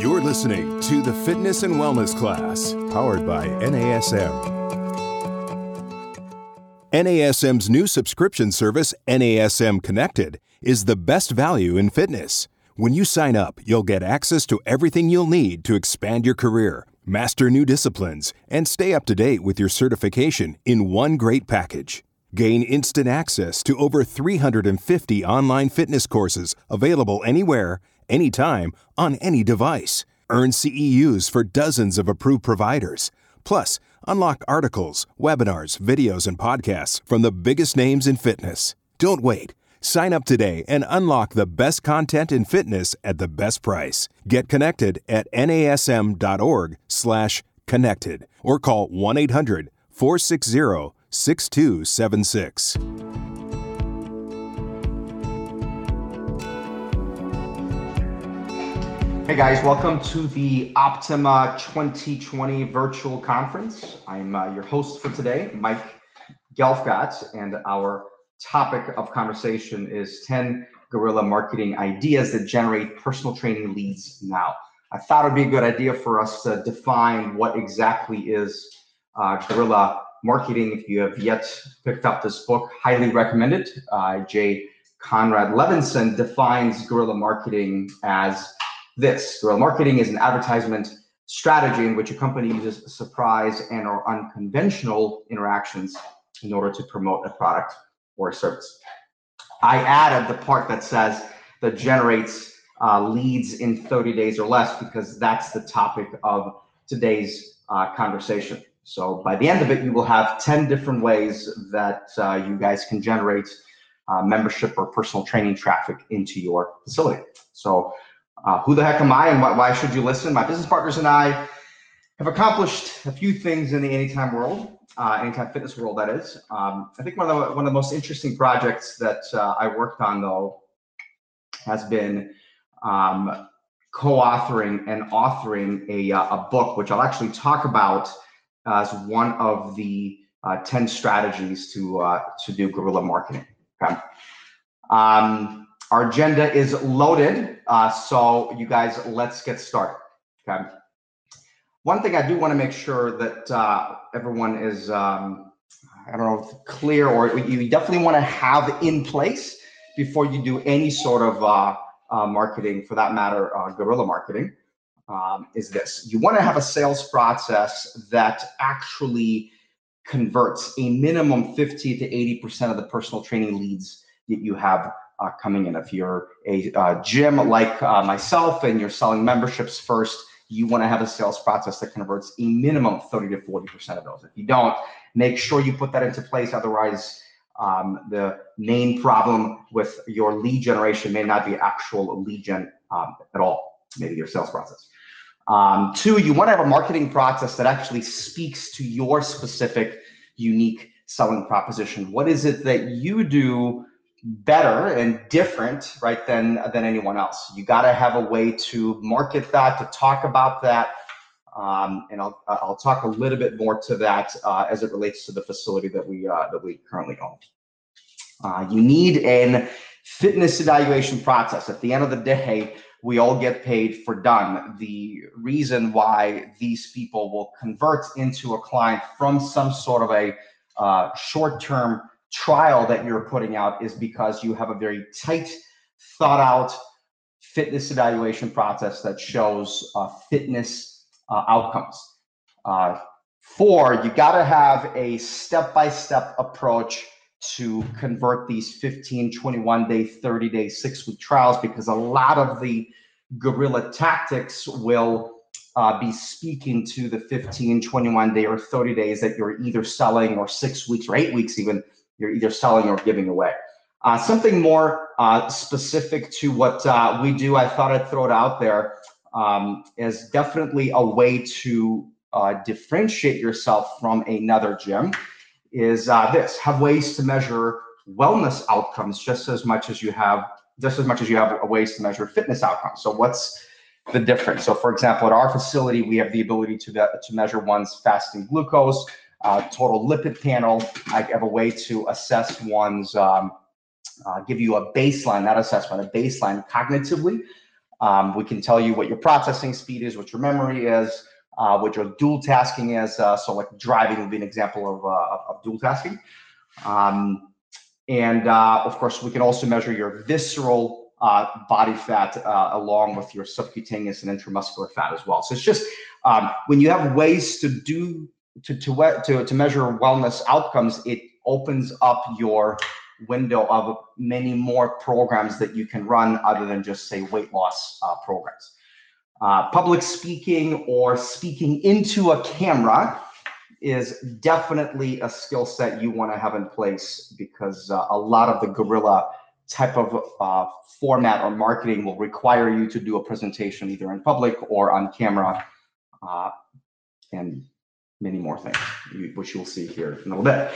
You're listening to the Fitness and Wellness Class, powered by NASM. NASM's new subscription service, NASM Connected, is the best value in fitness. When you sign up, you'll get access to everything you'll need to expand your career, master new disciplines, and stay up to date with your certification in one great package. Gain instant access to over 350 online fitness courses available anywhere, anytime, on any device. Earn CEUs for dozens of approved providers. Plus, unlock articles, webinars, videos, and podcasts from the biggest names in fitness. Don't wait. Sign up today and unlock the best content in fitness at the best price. Get connected at nasm.org/slash connected or call 1-800-460-6276. Hey guys, welcome to the Optima 2020 virtual conference. I'm uh, your host for today, Mike Gelfgott, and our topic of conversation is 10 guerrilla marketing ideas that generate personal training leads now. I thought it'd be a good idea for us to define what exactly is uh, guerrilla marketing. If you have yet picked up this book, highly recommended. Uh, Jay Conrad Levinson defines guerrilla marketing as this guerrilla marketing is an advertisement strategy in which a company uses surprise and or unconventional interactions in order to promote a product or a service. I added the part that says that generates uh, leads in 30 days or less because that's the topic of today's uh, conversation. So by the end of it, you will have 10 different ways that uh, you guys can generate uh, membership or personal training traffic into your facility. So uh, who the heck am I and why, why should you listen? My business partners and I have accomplished a few things in the anytime world, uh, anytime fitness world, that is. Um, I think one of the one of the most interesting projects that uh, I worked on though has been um, co-authoring and authoring a, uh, a book, which I'll actually talk about as one of the uh, 10 strategies to uh, to do guerrilla marketing. Okay. Um, our agenda is loaded, uh, so you guys, let's get started. Okay. One thing I do want to make sure that uh, everyone is, um, I don't know, clear or you definitely want to have in place before you do any sort of uh, uh marketing, for that matter, uh, guerrilla marketing, um, is this. You want to have a sales process that actually converts a minimum 50 to 80% of the personal training leads that you have uh, coming in. If you're a uh, gym like uh, myself and you're selling memberships first, you want to have a sales process that converts a minimum 30 to 40% of those. If you don't, make sure you put that into place. Otherwise, um, the main problem with your lead generation may not be actual lead gen um, at all, maybe your sales process. Um, two, you want to have a marketing process that actually speaks to your specific, unique selling proposition. What is it that you do better and different right than than anyone else. You got to have a way to market that to talk about that um, and I'll, I'll talk a little bit more to that uh, as it relates to the facility that we uh, that we currently own. Uh, you need an fitness evaluation process. At the end of the day we all get paid for done. The reason why these people will convert into a client from some sort of a uh, short-term trial that you're putting out is because you have a very tight, thought out fitness evaluation process that shows uh, fitness uh, outcomes. Uh, four, you got to have a step by step approach to convert these 15, 21 day, 30 day, six week trials because a lot of the guerrilla tactics will uh, be speaking to the 15, 21 day, or 30 days that you're either selling or six weeks or eight weeks even you're either selling or giving away. Uh, something more uh, specific to what uh, we do, I thought I'd throw it out there um, is definitely a way to uh, differentiate yourself from another gym. Is uh, this have ways to measure wellness outcomes just as much as you have just as much as you have ways to measure fitness outcomes. So what's the difference? So for example, at our facility, we have the ability to, to measure one's fasting glucose, uh, total lipid panel. I have a way to assess one's, um, uh, give you a baseline, not assessment, a baseline cognitively Um, we can tell you what your processing speed is, what your memory is, uh, what your dual tasking is. Uh, so, like driving would be an example of, uh, of dual tasking. Um, and uh, of course, we can also measure your visceral uh, body fat uh, along with your subcutaneous and intramuscular fat as well. So it's just um, when you have ways to do to to to, to measure wellness outcomes, it opens up your window of many more programs that you can run other than just say weight loss uh, programs. Uh, public speaking or speaking into a camera is definitely a skill set you want to have in place because uh, a lot of the guerrilla type of uh, format or marketing will require you to do a presentation either in public or on camera uh, and many more things, which you'll see here in a little bit.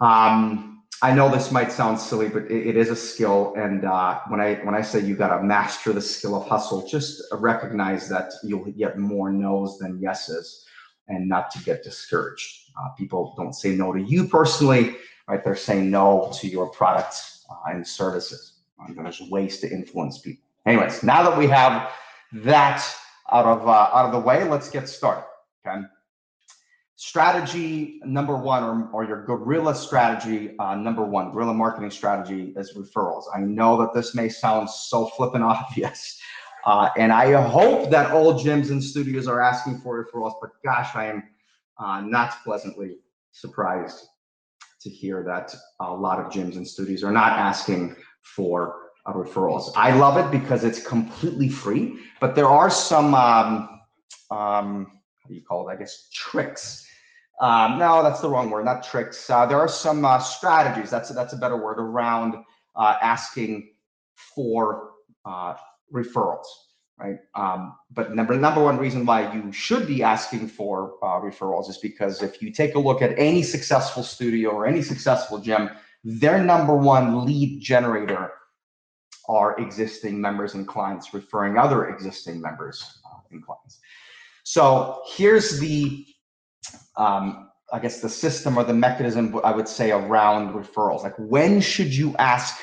Um, I know this might sound silly, but it, it is a skill. And uh, when I when I say you got to master the skill of hustle, just recognize that you'll get more no's than yeses, and not to get discouraged. Uh, people don't say no to you personally, right? They're saying no to your products uh, and services. There's ways to influence people. Anyways, now that we have that out of uh, out of the way, let's get started. Okay strategy number one or, or your guerrilla strategy uh, number one guerrilla marketing strategy is referrals i know that this may sound so flippant obvious uh, and i hope that all gyms and studios are asking for referrals but gosh i am uh, not pleasantly surprised to hear that a lot of gyms and studios are not asking for uh, referrals i love it because it's completely free but there are some um, um, how do you call it? I guess tricks. Um, no, that's the wrong word. Not tricks. Uh, there are some uh, strategies. That's that's a better word around uh, asking for uh, referrals, right? Um, but number number one reason why you should be asking for uh, referrals is because if you take a look at any successful studio or any successful gym, their number one lead generator are existing members and clients referring other existing members uh, and clients. So here's the, um, I guess the system or the mechanism I would say around referrals. Like when should you ask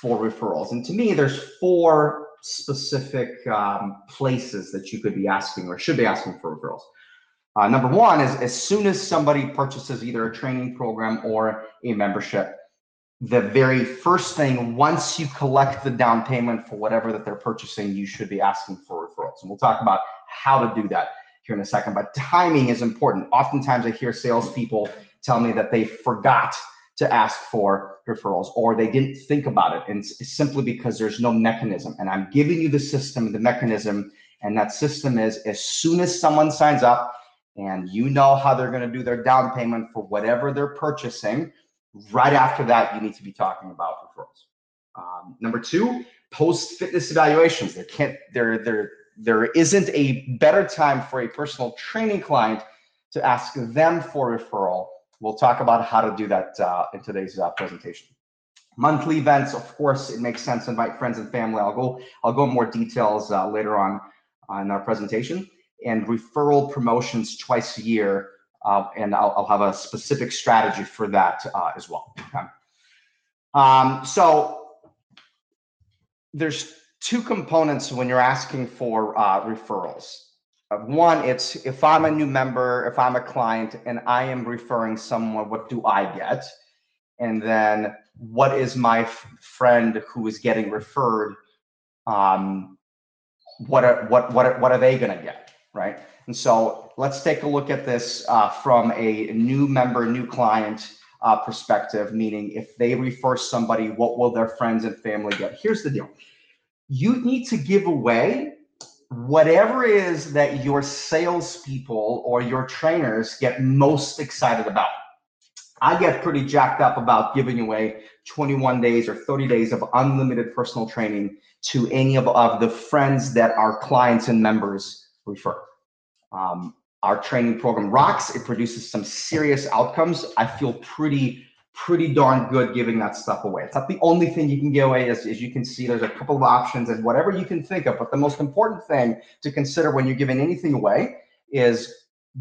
for referrals? And to me, there's four specific um, places that you could be asking or should be asking for referrals. Uh, number one is as soon as somebody purchases either a training program or a membership, the very first thing, once you collect the down payment for whatever that they're purchasing, you should be asking for referrals. And we'll talk about how to do that here in a second. But timing is important. Oftentimes, I hear salespeople tell me that they forgot to ask for referrals or they didn't think about it. And it's simply because there's no mechanism. And I'm giving you the system, the mechanism. And that system is as soon as someone signs up and you know how they're going to do their down payment for whatever they're purchasing, right after that, you need to be talking about referrals. Um, number two, post fitness evaluations. They can't, they're, they're, there isn't a better time for a personal training client to ask them for referral. We'll talk about how to do that uh, in today's uh, presentation. Monthly events, of course, it makes sense to invite friends and family. I'll go, I'll go more details uh, later on in our presentation. And referral promotions twice a year, uh, and I'll, I'll, have a specific strategy for that uh, as well. Okay. Um, so there's two components when you're asking for uh, referrals. Uh, one, it's if I'm a new member, if I'm a client and I am referring someone, what do I get? And then what is my f- friend who is getting referred? Um, what are what what what are they going to get, right? And so let's take a look at this uh, from a new member, new client uh, perspective. Meaning, if they refer somebody, what will their friends and family get? Here's the deal: you need to give away whatever it is that your salespeople or your trainers get most excited about. I get pretty jacked up about giving away 21 days or 30 days of unlimited personal training to any of, of the friends that our clients and members refer. Um, our training program rocks. It produces some serious outcomes. I feel pretty pretty darn good giving that stuff away. It's not the only thing you can give away. As, as you can see, there's a couple of options and whatever you can think of. But the most important thing to consider when you're giving anything away is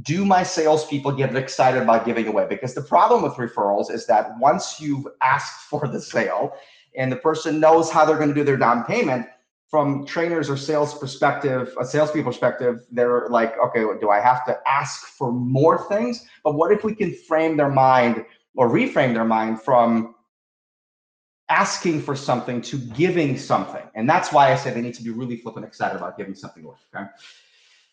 do my salespeople get excited about giving away? Because the problem with referrals is that once you've asked for the sale and the person knows how they're going to do their down payment, from trainers or sales perspective, a salespeople perspective, they're like, okay, do I have to ask for more things? But what if we can frame their mind or reframe their mind from asking for something to giving something? And that's why I say they need to be really flipping excited about giving something away. Okay.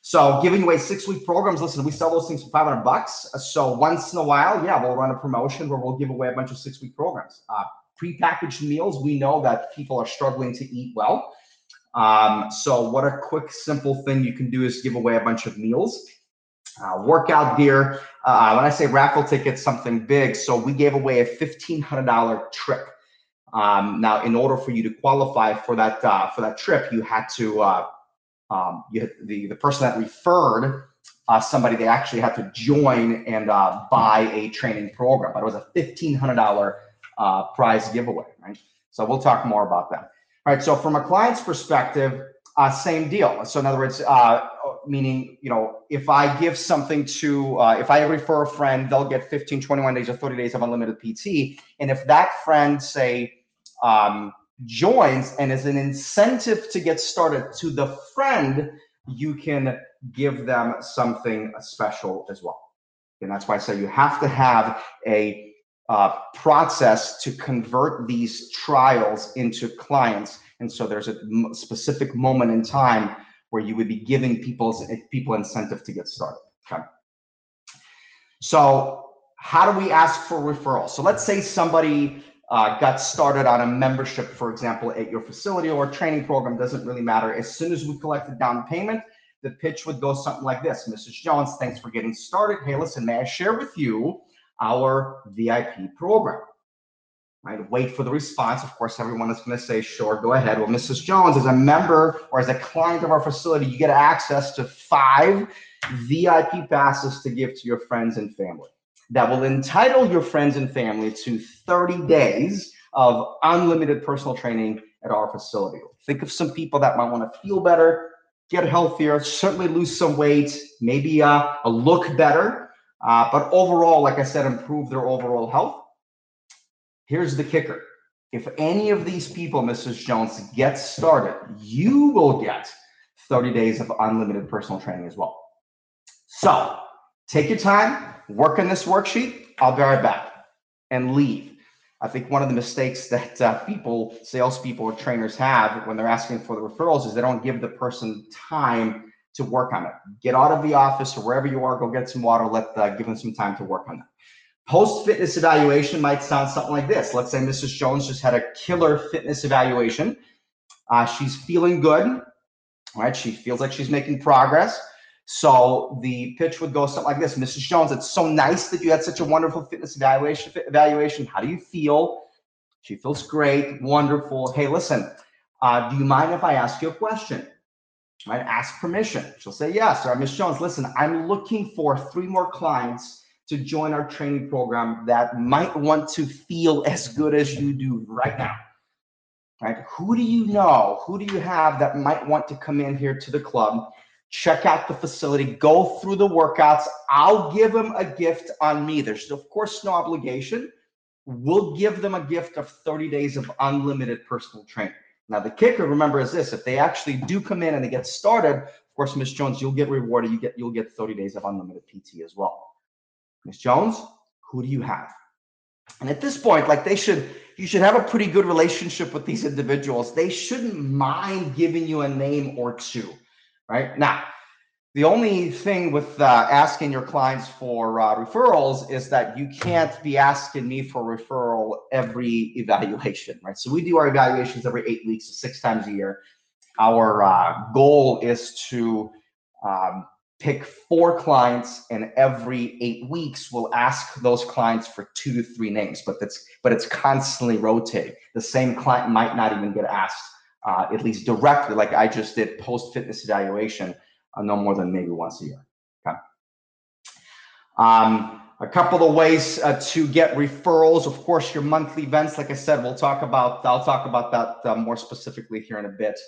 So giving away six week programs, listen, we sell those things for 500 bucks. So once in a while, yeah, we'll run a promotion where we'll give away a bunch of six week programs. Uh, prepackaged meals, we know that people are struggling to eat well. Um, so what a quick, simple thing you can do is give away a bunch of meals. Uh, workout gear. Uh, when I say raffle tickets, something big. So we gave away a $1,500 trip. Um, now, in order for you to qualify for that uh, for that trip, you had to uh, um, you had, the the person that referred uh, somebody they actually had to join and uh, buy a training program, but it was a fifteen hundred dollar prize giveaway, right? So we'll talk more about that. All right. So from a client's perspective, uh, same deal. So in other words, uh, meaning, you know, if I give something to, uh, if I refer a friend, they'll get 15, 21 days or 30 days of unlimited PT. And if that friend say um, joins and is an incentive to get started to the friend, you can give them something special as well. And that's why I say you have to have a uh, process to convert these trials into clients. And so there's a specific moment in time where you would be giving people's people incentive to get started. Okay. So how do we ask for referrals? So let's say somebody uh, got started on a membership, for example, at your facility or training program, doesn't really matter. As soon as we collect the down payment, the pitch would go something like this Mrs. Jones, thanks for getting started. Hey, listen, may I share with you our VIP program. Right? Wait for the response. Of course, everyone is going to say, sure, go ahead. Well, Mrs. Jones, as a member or as a client of our facility, you get access to five VIP passes to give to your friends and family. That will entitle your friends and family to 30 days of unlimited personal training at our facility. Think of some people that might want to feel better, get healthier, certainly lose some weight, maybe uh, look better uh, but overall, like I said, improve their overall health. Here's the kicker. If any of these people, Mrs. Jones, get started, you will get 30 days of unlimited personal training as well. So take your time, work on this worksheet. I'll be right back and leave. I think one of the mistakes that uh, people, salespeople or trainers have when they're asking for the referrals is they don't give the person time to work on it. Get out of the office or wherever you are, go get some water, let uh, give them some time to work on that. Post fitness evaluation might sound something like this. Let's say Mrs. Jones just had a killer fitness evaluation. Uh, she's feeling good, right? She feels like she's making progress. So the pitch would go something like this: Mrs. Jones, it's so nice that you had such a wonderful fitness evaluation. Evaluation. How do you feel? She feels great, wonderful. Hey, listen, uh, do you mind if I ask you a question? right? Ask permission. She'll say yes. Or Miss Jones, listen, I'm looking for three more clients to join our training program that might want to feel as good as you do right now. Right? Who do you know? Who do you have that might want to come in here to the club? Check out the facility, go through the workouts. I'll give them a gift on me. There's, of course, no obligation. We'll give them a gift of 30 days of unlimited personal training. Now, the kicker, remember, is this: if they actually do come in and they get started, of course, Miss Jones, you'll get rewarded. You get you'll get 30 days of unlimited PT as well. Miss Jones, who do you have? And at this point, like they should, you should have a pretty good relationship with these individuals. They shouldn't mind giving you a name or two, right? Now, the only thing with uh, asking your clients for uh, referrals is that you can't be asking me for referral every evaluation, right? So we do our evaluations every eight weeks, six times a year. Our uh, goal is to um, pick four clients, and every eight weeks we'll ask those clients for two to three names. But that's but it's constantly rotating. The same client might not even get asked, uh, at least directly, like I just did post fitness evaluation uh, no more than maybe once a year. Okay. Um, a couple of ways uh, to get referrals. Of course, your monthly events. Like I said, we'll talk about. I'll talk about that uh, more specifically here in a bit.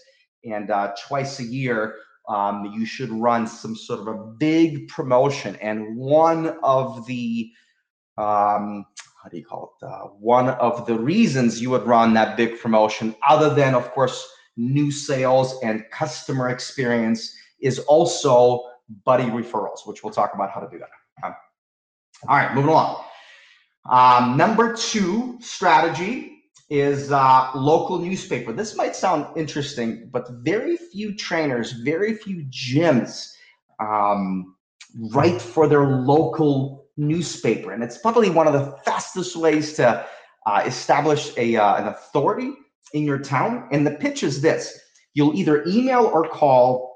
And uh, twice a year, um, you should run some sort of a big promotion. And one of the um, how do you call it? Uh, one of the reasons you would run that big promotion, other than, of course, new sales and customer experience is also buddy referrals, which we'll talk about how to do that. Okay. All right, moving along. Um, number two strategy is uh, local newspaper. This might sound interesting, but very few trainers, very few gyms um, write for their local newspaper. And it's probably one of the fastest ways to uh, establish a, uh, an authority in your town. And the pitch is this you'll either email or call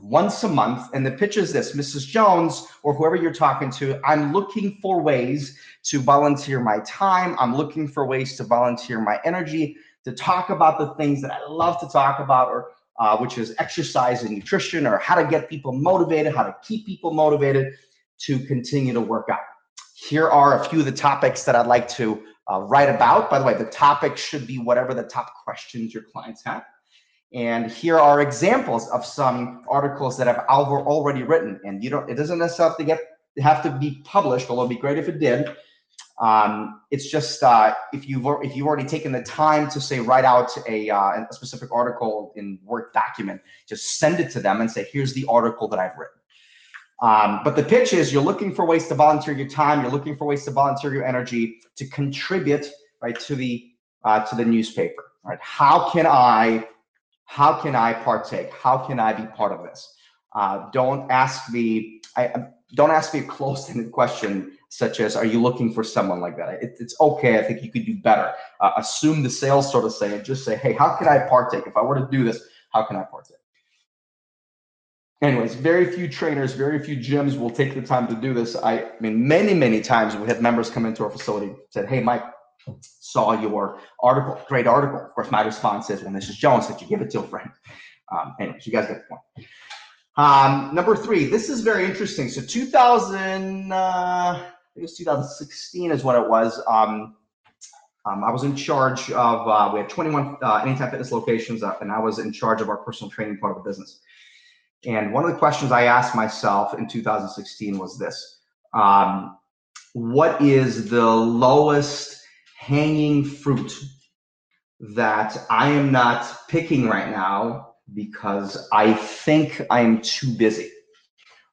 once a month. And the pitch is this Mrs. Jones, or whoever you're talking to, I'm looking for ways to volunteer my time. I'm looking for ways to volunteer my energy to talk about the things that I love to talk about, or uh, which is exercise and nutrition, or how to get people motivated, how to keep people motivated to continue to work out. Here are a few of the topics that I'd like to uh, write about. By the way, the topic should be whatever the top questions your clients have. And here are examples of some articles that I've already written. And you don't, it doesn't necessarily get have to be published, although it'd be great if it did. Um, it's just uh, if you've if you've already taken the time to say write out a, uh, a specific article in Word document, just send it to them and say, here's the article that I've written. Um, but the pitch is you're looking for ways to volunteer your time, you're looking for ways to volunteer your energy to contribute right to the uh, to the newspaper. Right? How can I how can I partake? How can I be part of this? Uh, don't ask me. I, don't ask me a close-ended question such as, "Are you looking for someone like that?" It, it's okay. I think you could do better. Uh, assume the sales sort of say and just say, "Hey, how can I partake? If I were to do this, how can I partake?" Anyways, very few trainers, very few gyms will take the time to do this. I, I mean, many, many times we had members come into our facility said, "Hey, Mike, saw your article, great article. Of course, my response is, well, Mrs. Jones, did you give it to a friend? Um, anyways, you guys get the point. Um, number three, this is very interesting. So 2000, uh, I it was 2016 is what it was. Um, um, I was in charge of, uh, we had 21 uh, Anytime Fitness locations, uh, and I was in charge of our personal training part of the business. And one of the questions I asked myself in 2016 was this um, What is the lowest hanging fruit that I am not picking right now because I think I'm too busy,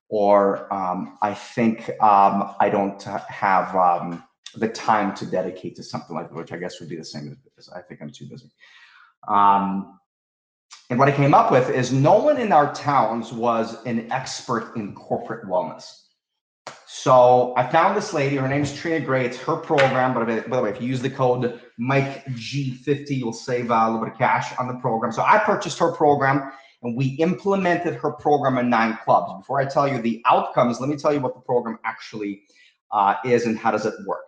or um, I think um, I don't have um, the time to dedicate to something like that, which I guess would be the same as I think I'm too busy. Um, and what I came up with is no one in our towns was an expert in corporate wellness. So I found this lady. Her name is Trina Gray. It's her program. But by the way, if you use the code Mike G50, you'll save uh, a little bit of cash on the program. So I purchased her program and we implemented her program in nine clubs. Before I tell you the outcomes, let me tell you what the program actually uh, is and how does it work.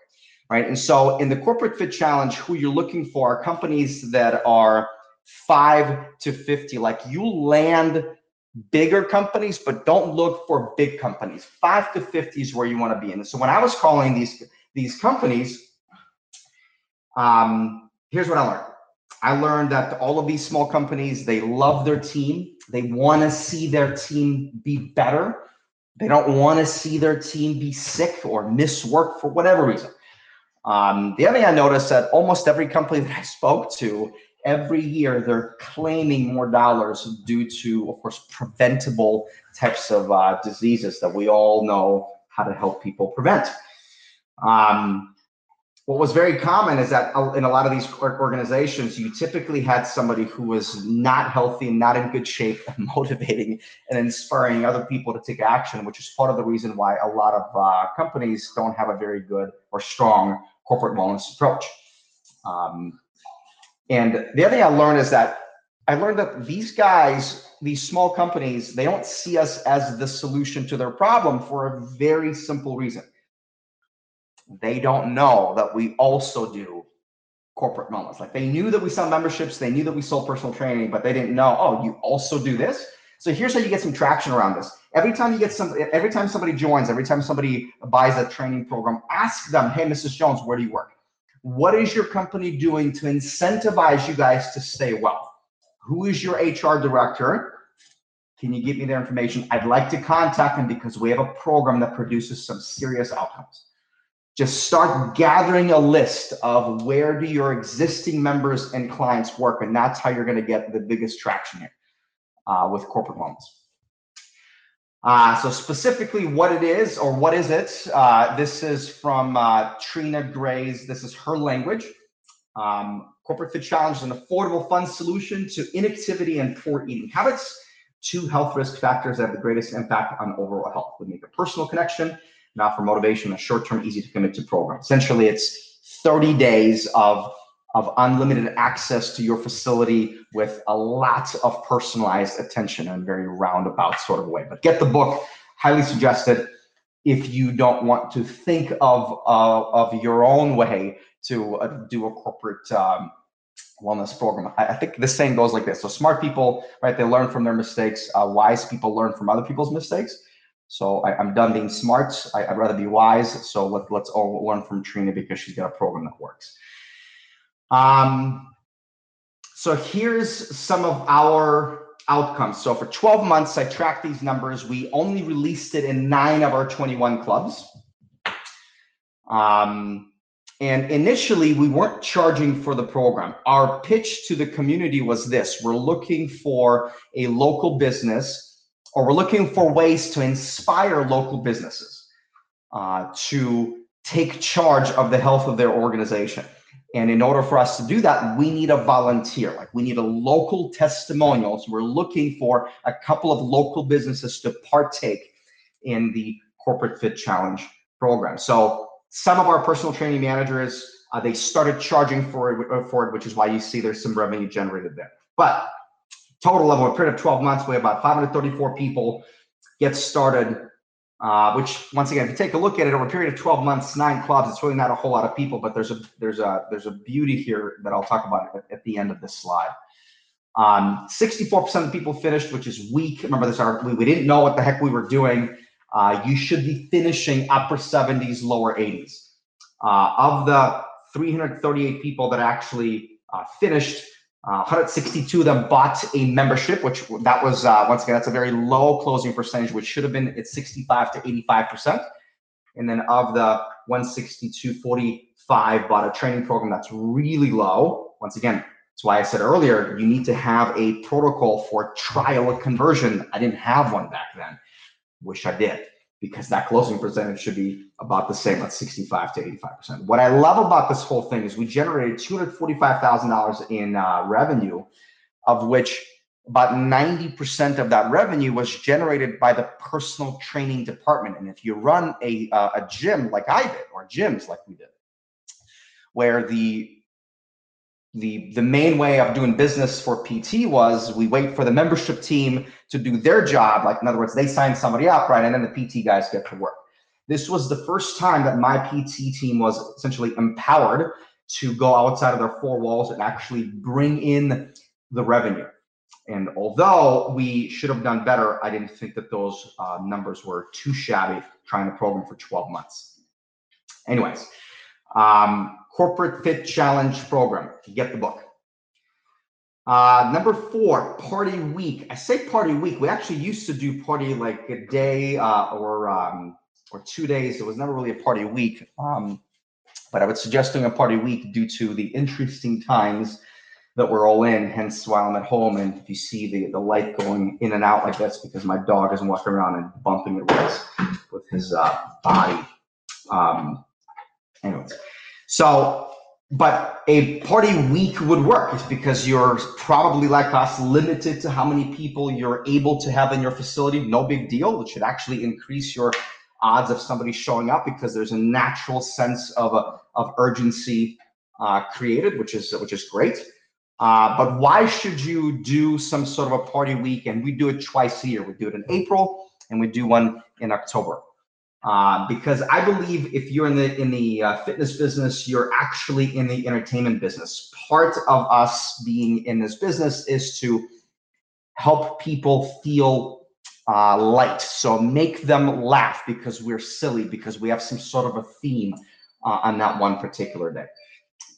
Right. And so in the Corporate Fit Challenge, who you're looking for are companies that are five to 50. Like you land bigger companies, but don't look for big companies. Five to 50 is where you want to be in. So when I was calling these these companies, um, here's what I learned. I learned that all of these small companies, they love their team. They want to see their team be better. They don't want to see their team be sick or miss work for whatever reason. Um, the other thing I noticed that almost every company that I spoke to every year they're claiming more dollars due to, of course, preventable types of uh, diseases that we all know how to help people prevent. Um, what was very common is that in a lot of these organizations, you typically had somebody who was not healthy, not in good shape, motivating and inspiring other people to take action, which is part of the reason why a lot of uh, companies don't have a very good or strong corporate wellness approach. Um, and the other thing I learned is that I learned that these guys, these small companies, they don't see us as the solution to their problem for a very simple reason. They don't know that we also do corporate wellness. Like they knew that we sell memberships, they knew that we sold personal training, but they didn't know, oh, you also do this. So here's how you get some traction around this. Every time you get some, every time somebody joins, every time somebody buys a training program, ask them, hey, Mrs. Jones, where do you work? What is your company doing to incentivize you guys to stay well? Who is your HR director? Can you give me their information? I'd like to contact them because we have a program that produces some serious outcomes. just start gathering a list of where do your existing members and clients work, and that's how you're going to get the biggest traction here uh, with corporate wellness. Uh, so specifically what it is or what is it? Uh, this is from uh, Trina Gray's, this is her language. Um, Corporate Fit Challenge is an affordable fun solution to inactivity and poor eating habits, two health risk factors that have the greatest impact on overall health. We make a personal connection and offer motivation, a short-term, easy to commit to program. Essentially, it's 30 days of of unlimited access to your facility with a lot of personalized attention in a very roundabout sort of way. But get the book, highly suggested if you don't want to think of uh, of your own way to uh, do a corporate um, wellness program. I, I, think this saying goes like this: so smart people, right? They learn from their mistakes. Uh, wise people learn from other people's mistakes. So I, am done being smart. I, would rather be wise. So let, let's all learn from Trina because she's got a program that works. Um, so here's some of our outcomes. So for 12 months, I tracked these numbers. We only released it in nine of our 21 clubs. Um, and initially, we weren't charging for the program. Our pitch to the community was this we're looking for a local business, or we're looking for ways to inspire local businesses uh, to take charge of the health of their organization. And in order for us to do that, we need a volunteer. Like we need a local testimonial. So we're looking for a couple of local businesses to partake in the Corporate Fit Challenge program. So some of our personal training managers, uh, they started charging for it, uh, for it, which is why you see there's some revenue generated there. But total level, a period of 12 months, we have about 534 people get started uh, which once again, if you take a look at it over a period of 12 months, nine clubs, it's really not a whole lot of people, but there's a there's a there's a beauty here that I'll talk about at, at the end of this slide. Um, 64% of the people finished, which is weak. Remember this, we, we didn't know what the heck we were doing. Uh, you should be finishing upper 70s, lower 80s. Uh, of the 338 people that actually uh, finished, uh, 162 of them bought a membership, which that was uh, once again that's a very low closing percentage, which should have been at 65 to 85 percent. And then of the 162, 45 bought a training program that's really low. Once again, that's why I said earlier you need to have a protocol for trial conversion. I didn't have one back then. Wish I did because that closing percentage should be about the same at 65 to 85%. What I love about this whole thing is we generated $245,000 in uh, revenue, of which about 90% of that revenue was generated by the personal training department. And if you run a, uh, a gym like I did, or gyms like we did, where the the the main way of doing business for PT was we wait for the membership team to do their job. Like in other words, they sign somebody up, right, and then the PT guys get to work. This was the first time that my PT team was essentially empowered to go outside of their four walls and actually bring in the revenue. And although we should have done better, I didn't think that those uh, numbers were too shabby trying to program for 12 months. Anyways, um, Corporate Fit Challenge Program. To get the book. Uh, number four, party week. I say party week. We actually used to do party like a day uh, or um, or two days. It was never really a party week. Um, but I would suggest doing a party week due to the interesting times that we're all in. Hence, while I'm at home, and if you see the the light going in and out like this, because my dog is walking around and bumping it with his, with his uh, body. Um, anyways. So, but a party week would work because you're probably like us limited to how many people you're able to have in your facility. No big deal. It should actually increase your odds of somebody showing up because there's a natural sense of a, of urgency uh, created, which is which is great. Uh, but why should you do some sort of a party week? And we do it twice a year. We do it in April and we do one in October. Uh, because I believe if you're in the in the uh, fitness business, you're actually in the entertainment business. Part of us being in this business is to help people feel uh, light. So make them laugh because we're silly because we have some sort of a theme uh, on that one particular day.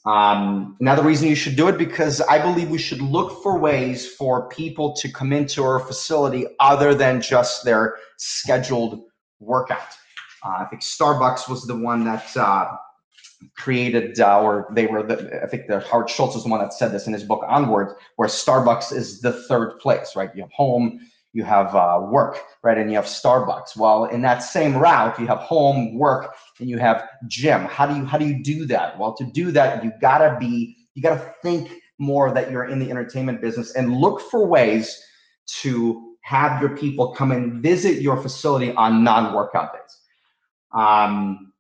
Um, another reason you should do it because I believe we should look for ways for people to come into our facility other than just their scheduled workout. Uh, I think Starbucks was the one that uh, created, uh, or they were the, I think the Howard Schultz is the one that said this in his book Onward, where Starbucks is the third place, right? You have home, you have uh, work, right? And you have Starbucks. Well, in that same route, you have home, work, and you have gym. How do you how do you do that? Well, to do that, you gotta be, you gotta think more that you're in the entertainment business and look for ways to have your people come and visit your facility on non-workout days. Um,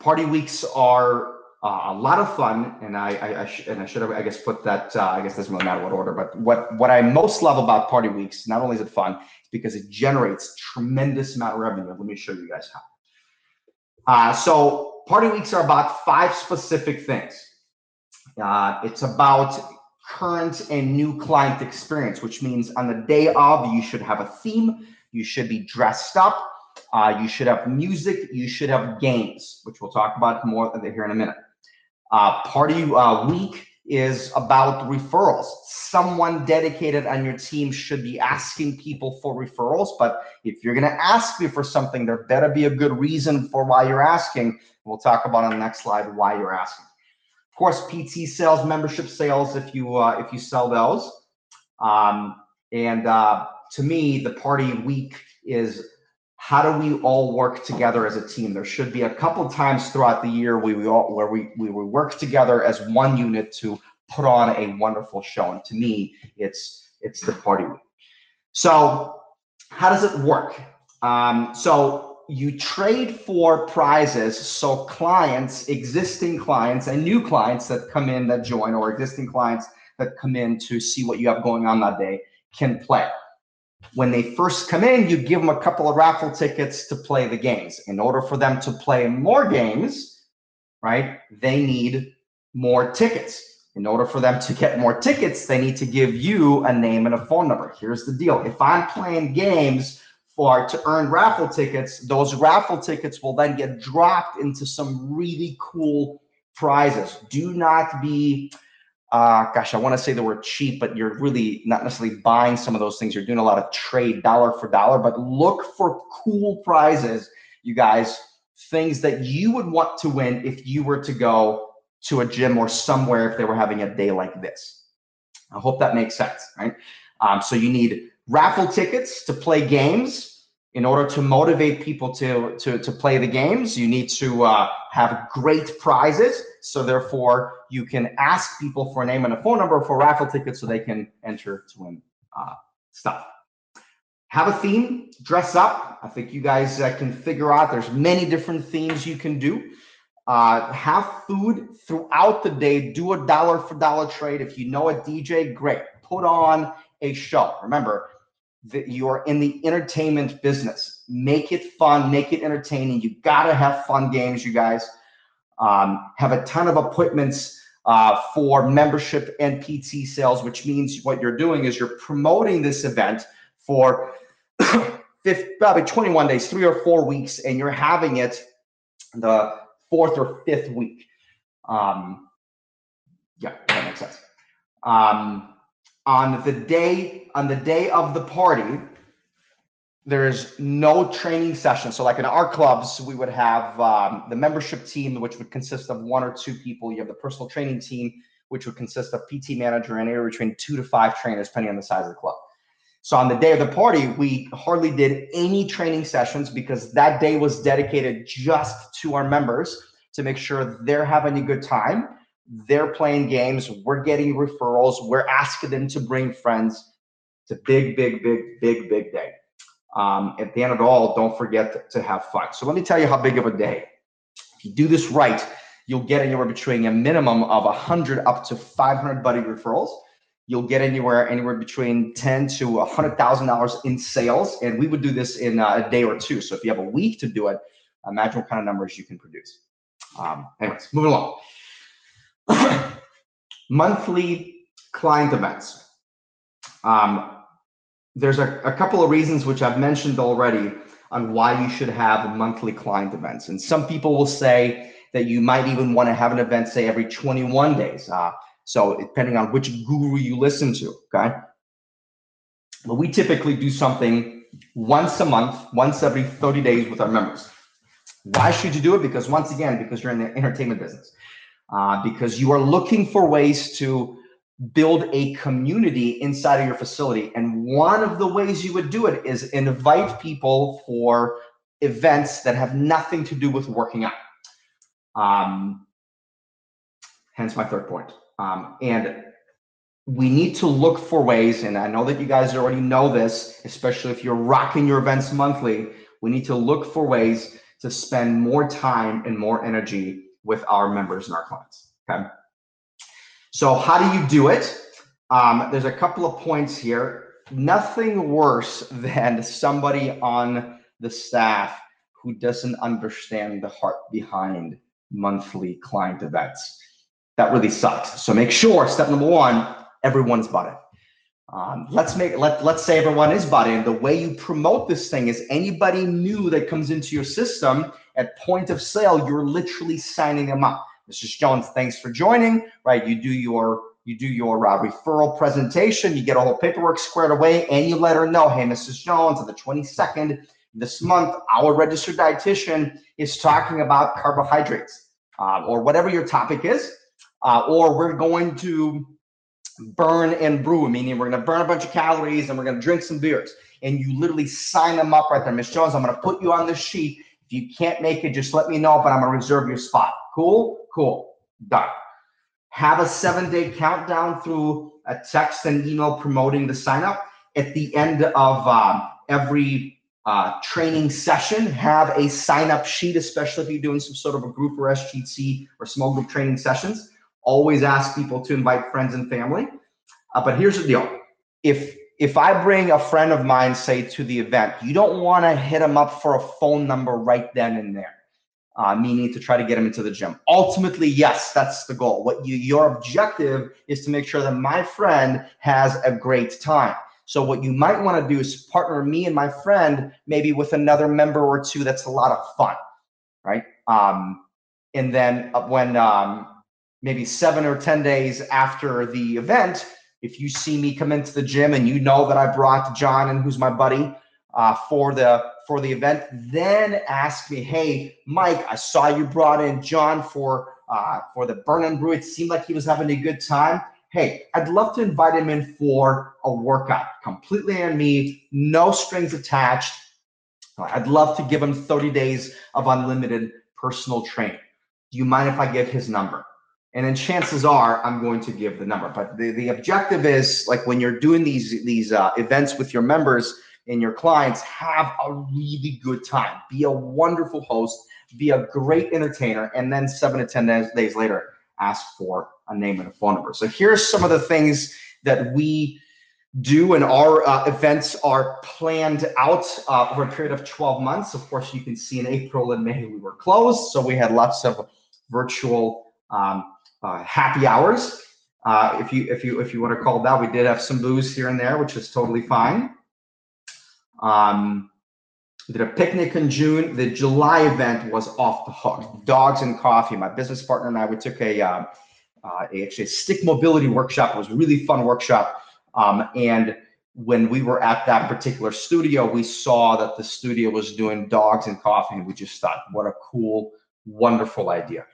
party weeks are uh, a lot of fun, and I, I, I sh- and I should have, I guess, put that. Uh, I guess doesn't really matter what order, but what what I most love about party weeks, not only is it fun, it's because it generates tremendous amount of revenue. Let me show you guys how. Uh, so party weeks are about five specific things. Uh, it's about current and new client experience, which means on the day of, you should have a theme, you should be dressed up, uh, you should have music, you should have games, which we'll talk about more here in a minute. Uh, party uh, week is about referrals. Someone dedicated on your team should be asking people for referrals. But if you're going to ask me for something, there better be a good reason for why you're asking. We'll talk about on the next slide why you're asking. Of course, PT sales, membership sales, if you uh, if you sell those. Um, and uh, to me, the party week is how do we all work together as a team? There should be a couple times throughout the year we, we all, where we, we work together as one unit to put on a wonderful show. And to me, it's it's the party week. So how does it work? Um, so you trade for prizes so clients, existing clients, and new clients that come in that join, or existing clients that come in to see what you have going on that day can play when they first come in, you give them a couple of raffle tickets to play the games. In order for them to play more games, right, they need more tickets. In order for them to get more tickets, they need to give you a name and a phone number. Here's the deal if I'm playing games for to earn raffle tickets, those raffle tickets will then get dropped into some really cool prizes. Do not be uh, gosh, I want to say the word cheap, but you're really not necessarily buying some of those things. You're doing a lot of trade dollar for dollar, but look for cool prizes, you guys, things that you would want to win if you were to go to a gym or somewhere if they were having a day like this. I hope that makes sense, right? Um, so you need raffle tickets to play games in order to motivate people to to to play the games you need to uh, have great prizes so therefore you can ask people for a name and a phone number for raffle tickets so they can enter to win uh, stuff. Have a theme dress up. I think you guys uh, can figure out there's many different themes you can do. Uh, have food throughout the day. Do a dollar for dollar trade. If you know a dj great. Put on a show. Remember that you're in the entertainment business. Make it fun, make it entertaining. You got to have fun games, you guys. Um, have a ton of appointments uh, for membership and PT sales, which means what you're doing is you're promoting this event for probably 21 days, three or four weeks, and you're having it the fourth or fifth week. Um, yeah, that makes sense. Um, on the day on the day of the party there's no training session so like in our clubs we would have um, the membership team which would consist of one or two people you have the personal training team which would consist of pt manager and anywhere between two to five trainers depending on the size of the club so on the day of the party we hardly did any training sessions because that day was dedicated just to our members to make sure they're having a good time they're playing games. We're getting referrals. We're asking them to bring friends. It's a big, big, big, big, big day. Um, at the end of it all, don't forget to have fun. So let me tell you how big of a day. If you do this right, you'll get anywhere between a minimum of 100 up to 500 buddy referrals. You'll get anywhere anywhere between 10 to 100,000 dollars in sales, and we would do this in a day or two. So if you have a week to do it, imagine what kind of numbers you can produce. Um, anyways, moving along. monthly client events. Um, there's a, a couple of reasons which I've mentioned already on why you should have monthly client events. And some people will say that you might even want to have an event, say, every 21 days. Uh, so depending on which guru you listen to, okay? But we typically do something once a month, once every 30 days with our members. Why should you do it? Because once again, because you're in the entertainment business, uh, because you are looking for ways to build a community inside of your facility. And one of the ways you would do it is invite people for events that have nothing to do with working out. Um, hence my third point. Um, and we need to look for ways, and I know that you guys already know this, especially if you're rocking your events monthly, we need to look for ways to spend more time and more energy with our members and our clients. Okay. So, how do you do it? Um, there's a couple of points here. Nothing worse than somebody on the staff who doesn't understand the heart behind monthly client events. That really sucks. So make sure step number one, everyone's bought in. Um, let's make let let's say everyone is bought in. The way you promote this thing is anybody new that comes into your system at point of sale, you're literally signing them up. Mrs. Jones, thanks for joining. Right, you do your you do your uh, referral presentation, you get all the paperwork squared away, and you let her know, hey, Mrs. Jones, on the 22nd this month, our registered dietitian is talking about carbohydrates uh, or whatever your topic is, uh, or we're going to burn and brew, meaning we're going to burn a bunch of calories and we're going to drink some beers. And you literally sign them up right there. Miss Jones, I'm going to put you on this sheet. If you can't make it, just let me know, but I'm going to reserve your spot. Cool? Cool. Done. Have a seven day countdown through a text and email promoting the sign up. At the end of um, every uh, training session, have a sign up sheet, especially if you're doing some sort of a group or SGC or small group training sessions always ask people to invite friends and family. Uh, but here's the deal: if if I bring a friend of mine, say, to the event, you don't want to hit them up for a phone number right then and there, uh, meaning to try to get them into the gym. Ultimately, yes, that's the goal. What you your objective is to make sure that my friend has a great time. So what you might want to do is partner me and my friend maybe with another member or two. That's a lot of fun, right? Um, and then uh, when um, maybe seven or 10 days after the event, if you see me come into the gym and you know that I brought John and who's my buddy uh, for the for the event, then ask me, hey, Mike, I saw you brought in John for uh, for the burn and brew. It seemed like he was having a good time. Hey, I'd love to invite him in for a workout, completely on me, no strings attached. I'd love to give him 30 days of unlimited personal training. Do you mind if I give his number? and then chances are I'm going to give the number. But the, the objective is like when you're doing these these uh, events with your members and your clients, have a really good time. Be a wonderful host. Be a great entertainer, and then seven to ten days, days later, ask for a name and a phone number. So here's some of the things that we do and our uh, events are planned out uh, over a period of 12 months of course you can see in april and may we were closed so we had lots of virtual um, uh, happy hours. Uh, if you if you if you want to call that, we did have some booze here and there, which is totally fine. Um, did a picnic in June. The July event was off the hook. Dogs and coffee. My business partner and I we took a, uh, uh, a actually a stick mobility workshop. It was a really fun workshop. Um, and when we were at that particular studio, we saw that the studio was doing dogs and coffee, and we just thought, what a cool, wonderful idea.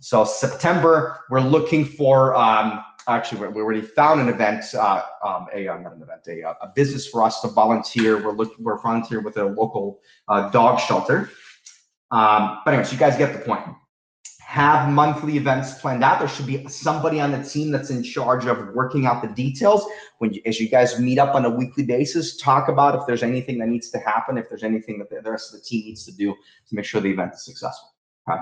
So September, we're looking for. Um, actually, we already found an event, uh, um, a uh, not an event, a, uh, a business for us to volunteer. We're looking, we're volunteer with a local uh, dog shelter. Um, but anyways, you guys get the point. Have monthly events planned out. There should be somebody on the team that's in charge of working out the details. When you, as you guys meet up on a weekly basis, talk about if there's anything that needs to happen, if there's anything that the, the rest of the team needs to do to make sure the event is successful. Okay.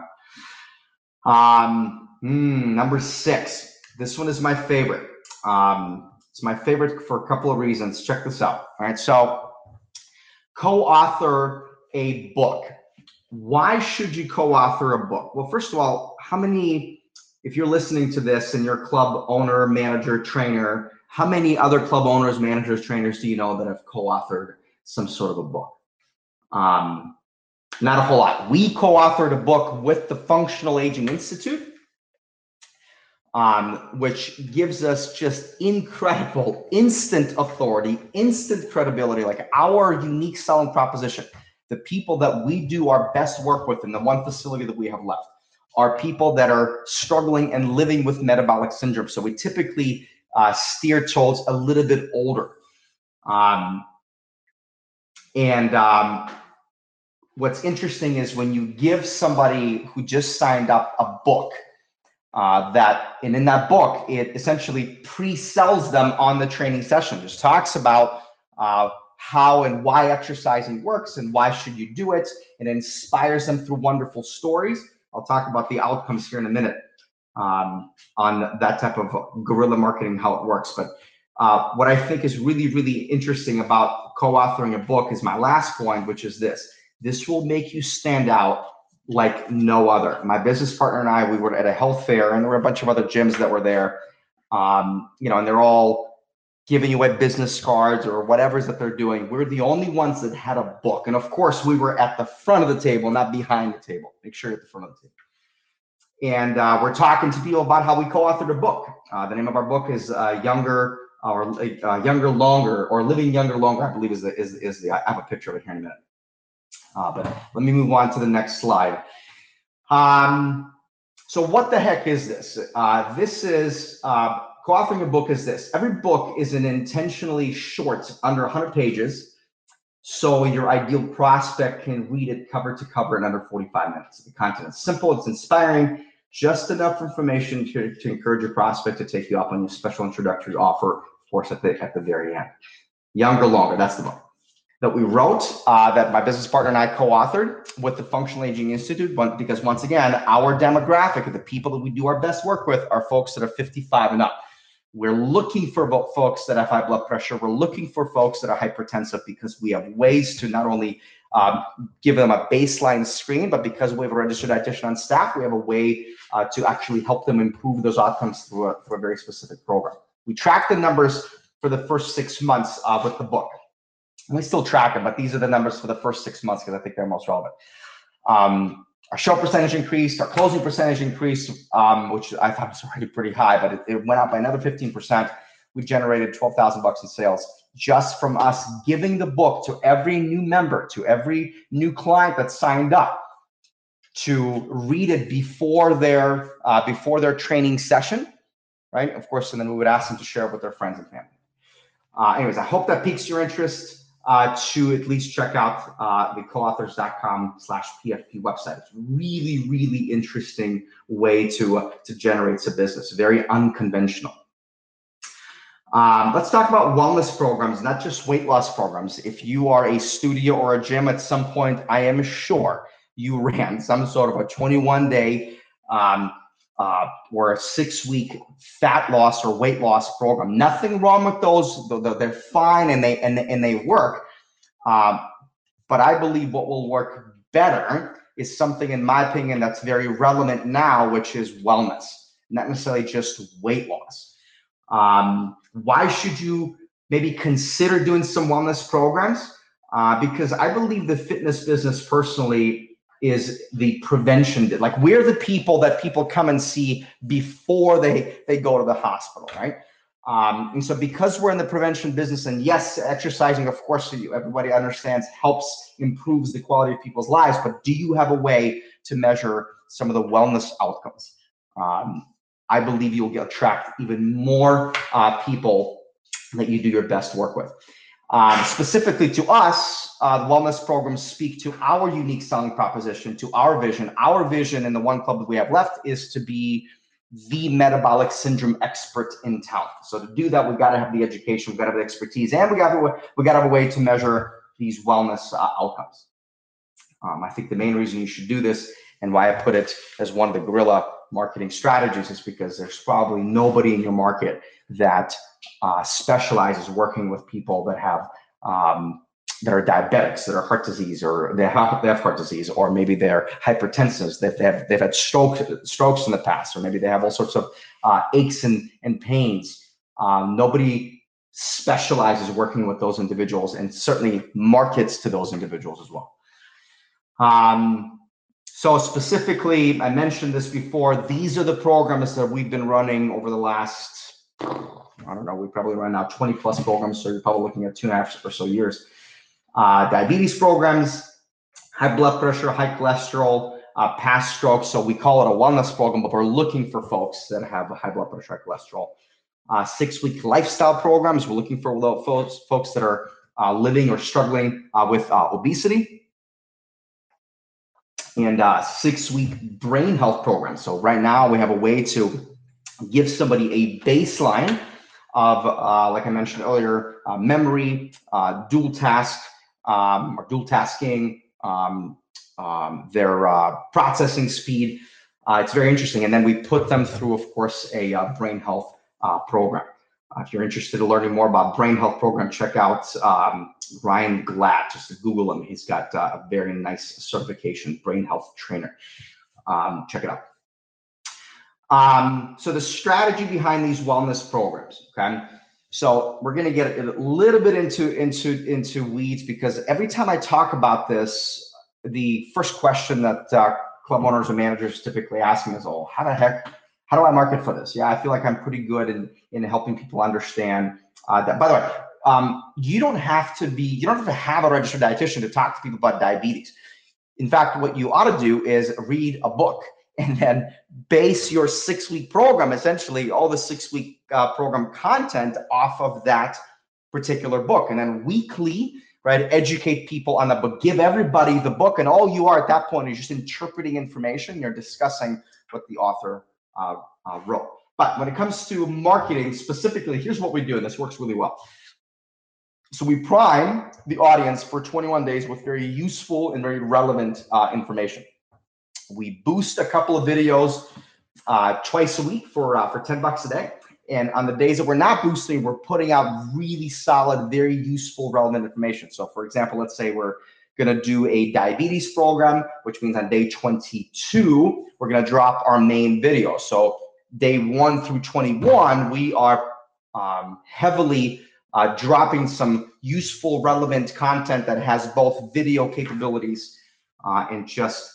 Um, mm, number six. This one is my favorite. Um, it's my favorite for a couple of reasons. Check this out. All right. So, co author a book. Why should you co author a book? Well, first of all, how many, if you're listening to this and you're club owner, manager, trainer, how many other club owners, managers, trainers do you know that have co authored some sort of a book? Um, not a whole lot. We co authored a book with the Functional Aging Institute. Um, which gives us just incredible instant authority, instant credibility, like our unique selling proposition. The people that we do our best work with in the one facility that we have left are people that are struggling and living with metabolic syndrome. So we typically uh, steer towards a little bit older. Um, and um, what's interesting is when you give somebody who just signed up a book uh, that, and in that book, it essentially pre-sells them on the training session. Just talks about uh, how and why exercising works and why should you do it, and inspires them through wonderful stories. I'll talk about the outcomes here in a minute um, on that type of guerrilla marketing, how it works. But uh, what I think is really, really interesting about co-authoring a book is my last point, which is this. This will make you stand out like no other. My business partner and I, we were at a health fair, and there were a bunch of other gyms that were there. Um, you know, and they're all giving away business cards or whatever that they're doing. We're the only ones that had a book, and of course, we were at the front of the table, not behind the table. Make sure you're at the front of the table. And uh, we're talking to people about how we co-authored a book. Uh, the name of our book is uh, Younger or uh, Younger Longer or Living Younger Longer. I believe is the is is the. I have a picture of it here in a minute. Uh, but let me move on to the next slide. Um, so what the heck is this? Uh, this is uh, co-authoring a book is this. Every book is an intentionally short, under 100 pages, so your ideal prospect can read it cover to cover in under 45 minutes. The content is simple, it's inspiring, just enough information to, to encourage your prospect to take you up on your special introductory offer, of course, at the, at the very end. Younger, longer, that's the book that we wrote uh, that my business partner and I co-authored with the Functional Aging Institute. Because once again, our demographic, the people that we do our best work with, are folks that are 55 and up. We're looking for folks that have high blood pressure. We're looking for folks that are hypertensive because we have ways to not only um, give them a baseline screen, but because we have a registered dietitian on staff, we have a way uh, to actually help them improve those outcomes through a, through a very specific program. We track the numbers for the first six months uh, with the book we still track them, but these are the numbers for the first six months because I think they're most relevant. Um, our show percentage increased, our closing percentage increased, um, which I thought was already pretty high, but it, it went up by another 15%. We generated 12,000 bucks in sales just from us giving the book to every new member, to every new client that signed up to read it before their uh, before their training session, right? Of course, and then we would ask them to share it with their friends and family. Uh, anyways, I hope that piques your interest uh, to at least check out uh, the coauthors.com slash PFP website. It's really, really interesting way to, uh, to generate some business, very unconventional. Um, let's talk about wellness programs, not just weight loss programs. If you are a studio or a gym at some point, I am sure you ran some sort of a 21 day um, uh, or a six week fat loss or weight loss program. Nothing wrong with those. They're fine and they and, and they work. Um, but I believe what will work better is something, in my opinion, that's very relevant now, which is wellness, not necessarily just weight loss. Um, why should you maybe consider doing some wellness programs? Uh, because I believe the fitness business personally is the prevention like we're the people that people come and see before they they go to the hospital right? Um, and so because we're in the prevention business and yes exercising of course everybody understands helps improves the quality of people's lives but do you have a way to measure some of the wellness outcomes? Um, i believe you'll get attract even more uh, people that you do your best work with um, specifically to us, uh, the wellness programs speak to our unique selling proposition, to our vision. Our vision in the one club that we have left is to be the metabolic syndrome expert in town. So to do that, we've got to have the education, we've got to have the expertise, and we got to we got to have a way to measure these wellness uh, outcomes. Um, I think the main reason you should do this, and why I put it as one of the guerrilla marketing strategies, is because there's probably nobody in your market that uh, specializes working with people that have um, that are diabetics, that are heart disease, or they have, they have heart disease, or maybe they're hypertensive, that they have they've had stroke, strokes in the past, or maybe they have all sorts of uh, aches and, and pains. Um, nobody specializes working with those individuals and certainly markets to those individuals as well. Um, So specifically, I mentioned this before. These are the programs that we've been running over the last, I don't know, we probably run now 20 plus programs. So you're probably looking at two and a half or so years. Uh, diabetes programs, high blood pressure, high cholesterol, uh, past stroke. So we call it a wellness program, but we're looking for folks that have high blood pressure, high cholesterol. Uh, six week lifestyle programs. We're looking for folks, folks that are uh, living or struggling uh, with uh, obesity and six week brain health programs. So right now we have a way to give somebody a baseline of, uh, like I mentioned earlier, uh, memory, uh, dual task, um, or dual tasking, um, um, their uh, processing speed. Uh, it's very interesting. And then we put them through, of course, a brain health program. Uh, if you're interested in learning more about brain health program, check out um, Ryan Glatt. Just Google him. He's got uh, a very nice certification, brain health trainer. Um, check it out. Um, so the strategy behind these wellness programs, okay? So we're going to get a little bit into into into weeds because every time I talk about this, the first question that uh, club owners and managers typically ask me is, "Oh, how the heck how do I market for this? Yeah, I feel like I'm pretty good in in helping people understand uh, that. By the way, um, you don't have to be you don't have to have a registered dietitian to talk to people about diabetes. In fact, what you ought to do is read a book and then base your six week program, essentially all the six week uh, program content off of that particular book, and then weekly right? Educate people on the book, give everybody the book, and all you are at that point is just interpreting information. You're discussing what the author uh, uh, wrote. But when it comes to marketing specifically, here's what we do, and this works really well. So we prime the audience for 21 days with very useful and very relevant uh, information. We boost a couple of videos uh, twice a week for uh, for 10 bucks a day. And on the days that we're not boosting, we're putting out really solid, very useful, relevant information. So, for example, let's say we're going to do a diabetes program, which means on day 22, we're going to drop our main video. So day one through 21, we are um, heavily uh, dropping some useful, relevant content that has both video capabilities uh, and just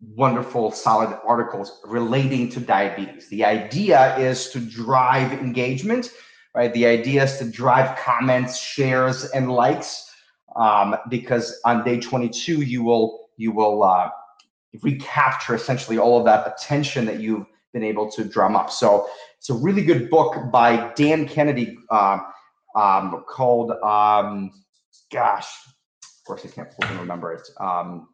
wonderful, solid articles relating to diabetes. The idea is to drive engagement, right? The idea is to drive comments, shares, and likes um, because on day 22 you will you will uh, recapture essentially all of that attention that you've been able to drum up. So it's a really good book by Dan Kennedy uh, um, called um, gosh, of course I can't remember it. Um,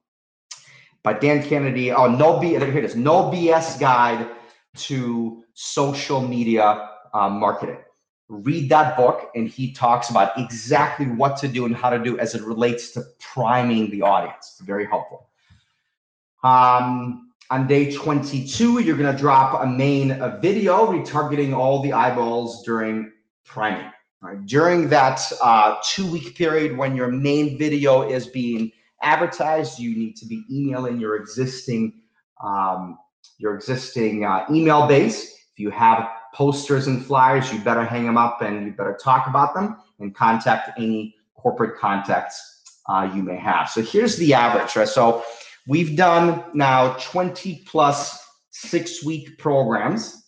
by Dan Kennedy. Oh, no B. Here it is. No BS guide to social media uh, marketing read that book and he talks about exactly what to do and how to do as it relates to priming the audience. It's very helpful. Um, on day 22, you're going to drop a main a video retargeting all the eyeballs during priming. Right? During that uh, two week period when your main video is being advertised, you need to be emailing your existing um, your existing uh, email base. If you have posters and flyers, you better hang them up and you better talk about them and contact any corporate contacts uh, you may have. So here's the average, right? So we've done now 20 plus six week programs.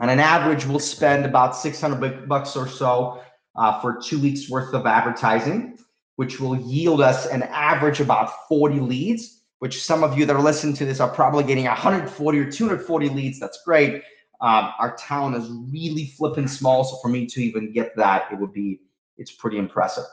On an average, we'll spend about 600 bucks or so uh, for two weeks worth of advertising, which will yield us an average about 40 leads, which some of you that are listening to this are probably getting 140 or 240 leads. That's great. Um, our town is really flipping small, so for me to even get that, it would be it's pretty impressive.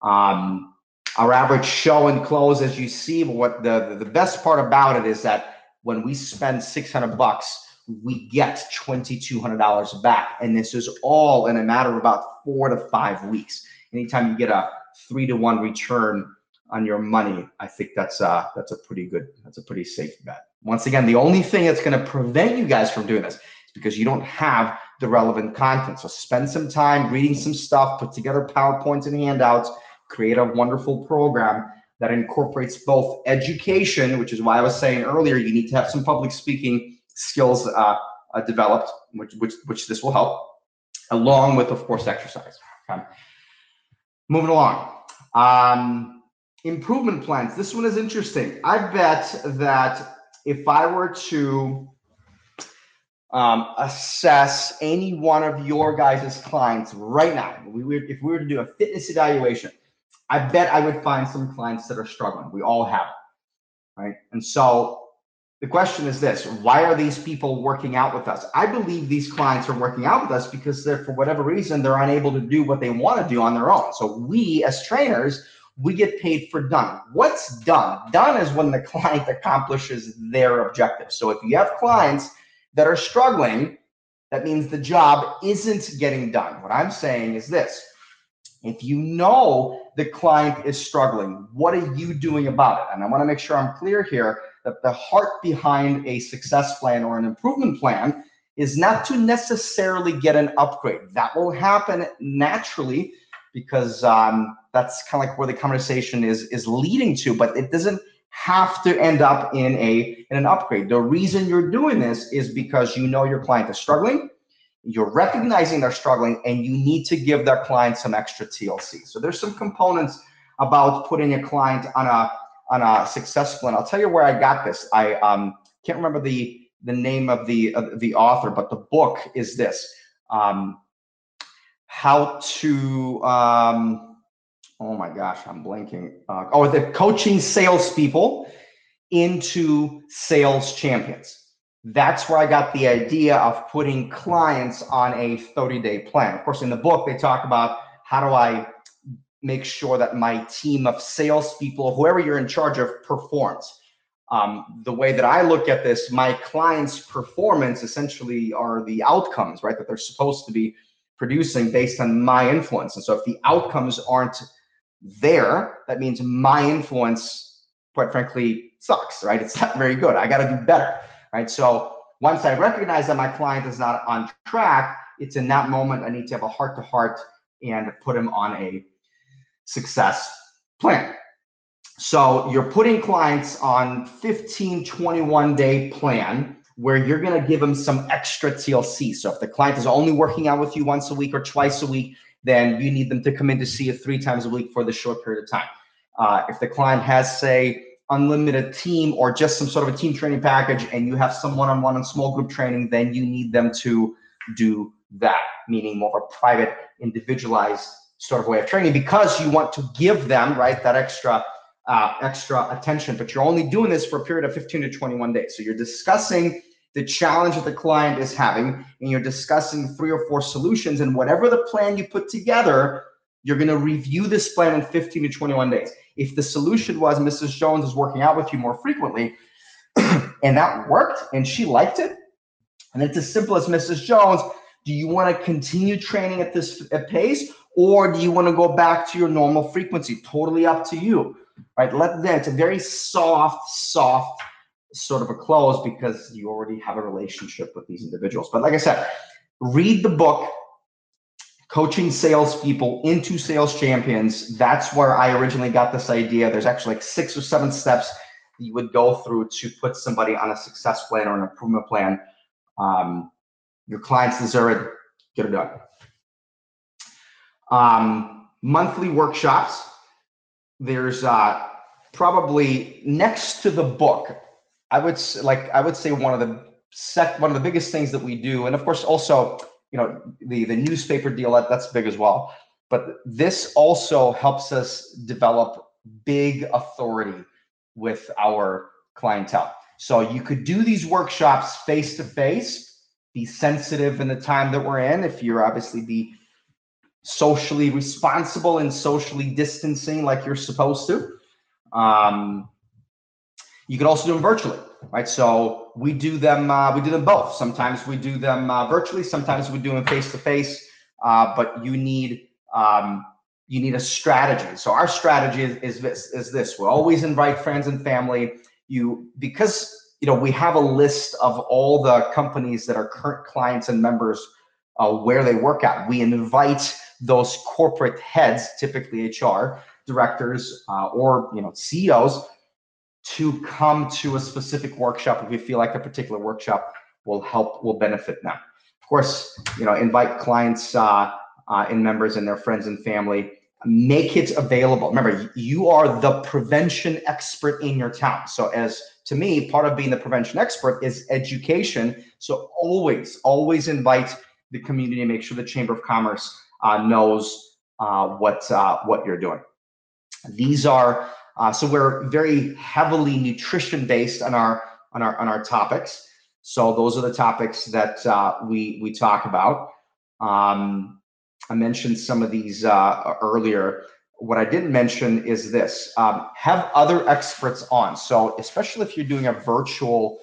Um, our average show and close, as you see, but what the the best part about it is that when we spend 600 bucks, we get $2,200 back, and this is all in a matter of about four to five weeks. Anytime you get a three to one return on your money, I think that's uh that's a pretty good, that's a pretty safe bet. Once again, the only thing that's going to prevent you guys from doing this is because you don't have the relevant content. So spend some time reading some stuff, put together PowerPoints and handouts, create a wonderful program that incorporates both education, which is why I was saying earlier, you need to have some public speaking skills uh, uh, developed, which, which, which this will help, along with, of course, exercise. Okay. Moving along. Um, improvement plans. This one is interesting. I bet that if I were to um, assess any one of your guys' clients right now, we were, if we were to do a fitness evaluation, I bet I would find some clients that are struggling. We all have right? And so the question is this why are these people working out with us? I believe these clients are working out with us because they're, for whatever reason, they're unable to do what they want to do on their own. So we, as trainers, we get paid for done. What's done? Done is when the client accomplishes their objective. So if you have clients that are struggling, that means the job isn't getting done. What I'm saying is this if you know the client is struggling, what are you doing about it? And I want to make sure I'm clear here that the heart behind a success plan or an improvement plan is not to necessarily get an upgrade. That will happen naturally because um, that's kind of like where the conversation is is leading to, but it doesn't have to end up in a in an upgrade. The reason you're doing this is because you know your client is struggling, you're recognizing they're struggling, and you need to give that client some extra TLC. So there's some components about putting a client on a on a successful. And I'll tell you where I got this. I um, can't remember the the name of the uh, the author, but the book is this: um, How to. Um, oh my gosh, I'm blanking. Uh, oh, the coaching salespeople into sales champions. That's where I got the idea of putting clients on a 30 day plan. Of course, in the book, they talk about how do I make sure that my team of salespeople, whoever you're in charge of, performs. Um, the way that I look at this, my clients' performance essentially are the outcomes, right? That they're supposed to be producing based on my influence. And so if the outcomes aren't there, that means my influence, quite frankly, sucks, right? It's not very good. I got to do better, right? So once I recognize that my client is not on track, it's in that moment I need to have a heart to heart and put him on a success plan. So you're putting clients on 15, 21 day plan where you're going to give them some extra TLC. So if the client is only working out with you once a week or twice a week, then you need them to come in to see you three times a week for the short period of time. Uh, if the client has, say, unlimited team or just some sort of a team training package and you have some one-on-one and small group training, then you need them to do that, meaning more of a private, individualized sort of way of training because you want to give them right that extra uh, extra attention. But you're only doing this for a period of 15 to 21 days. So you're discussing the challenge that the client is having and you're discussing three or four solutions and whatever the plan you put together you're going to review this plan in 15 to 21 days. If the solution was mrs jones is working out with you more frequently and that worked and she liked it and it's as simple as mrs jones do you want to continue training at this pace or do you want to go back to your normal frequency? Totally up to you, right? Let that. It's a very soft, soft sort of a close because you already have a relationship with these individuals. But like I said, read the book, Coaching Salespeople into Sales Champions. That's where I originally got this idea. There's actually like six or seven steps you would go through to put somebody on a success plan or an improvement plan. Um, your clients deserve it. Get it done um, monthly workshops. There's uh, probably next to the book. I would like I would say one of the sec one of the biggest things that we do, and of course also you know the the newspaper deal that, that's big as well. But this also helps us develop big authority with our clientele. So you could do these workshops face to face. Be sensitive in the time that we're in. If you're obviously be socially responsible and socially distancing like you're supposed to. Um, you could also do them virtually, right? So we do them. Uh, we do them both. Sometimes we do them uh, virtually. Sometimes we do them face to face. But you need um, you need a strategy. So our strategy is, is this. Is this? We always invite friends and family. You because you know we have a list of all the companies that are current clients and members uh, where they work at. We invite those corporate heads, typically HR directors uh, or you know CEOs, to come to a specific workshop if you feel like a particular workshop will help will benefit them. Of course, you know invite clients uh, uh, and members and their friends and family. make it available. Remember, you are the prevention expert in your town. So, as to me, part of being the prevention expert is education. So, always, always invite the community and make sure the Chamber of Commerce knows uh, what uh, what you're doing. These are uh, so we're very heavily nutrition based on our on our on our topics. So those are the topics that uh, we we talk about. Um, I mentioned some of these uh, earlier. What I didn't mention is this: um, have other experts on. So especially if you're doing a virtual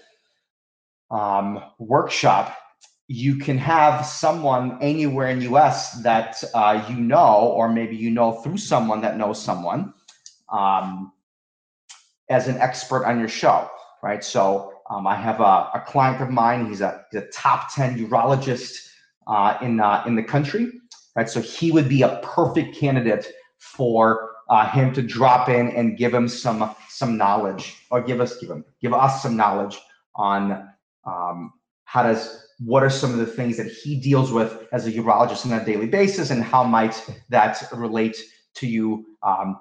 um, workshop, you can have someone anywhere in US that uh, you know, or maybe you know through someone that knows someone, um, as an expert on your show, right? So um, I have a, a, client of mine. He's a, he's a top ten urologist uh, in uh, in the country, right? So he would be a perfect candidate for uh, him to drop in and give him some some knowledge, or give us give him give us some knowledge on um, how does what are some of the things that he deals with as a urologist on a daily basis and how might that relate to you um,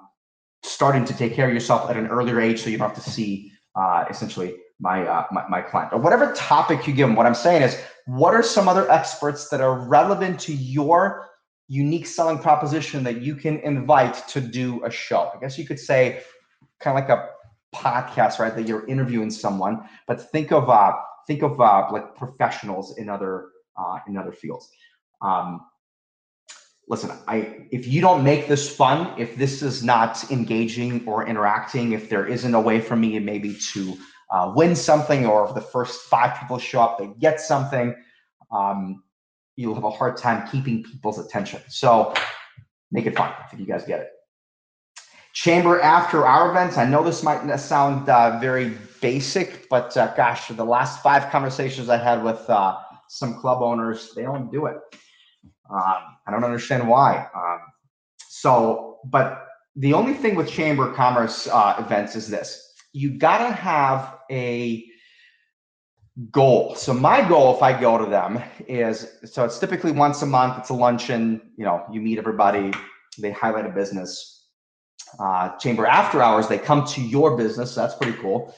starting to take care of yourself at an earlier age so you don't have to see uh, essentially my, uh, my, my client? Or whatever topic you give them what i'm saying is what are some other experts that are relevant to your unique selling proposition that you can invite to do a show? I guess you could say kind of like a podcast right that you're interviewing someone but think of uh, think of uh, like professionals in other uh, in other fields. Um, listen, I if you don't make this fun, if this is not engaging or interacting, if there isn't a way for me maybe to uh, win something, or if the first five people show up, they get something, um, you'll have a hard time keeping people's attention. So make it fun. if you guys get it. Chamber after hours events. I know this might sound uh, very basic, but uh, gosh, the last five conversations I had with uh, some club owners, they don't do it. Um, I don't understand why. Um, so, but the only thing with chamber commerce uh, events is this: you gotta have a goal. So my goal, if I go to them, is so it's typically once a month. It's a luncheon. You know, you meet everybody. They highlight a business. Uh, chamber after hours, they come to your business. So that's pretty cool.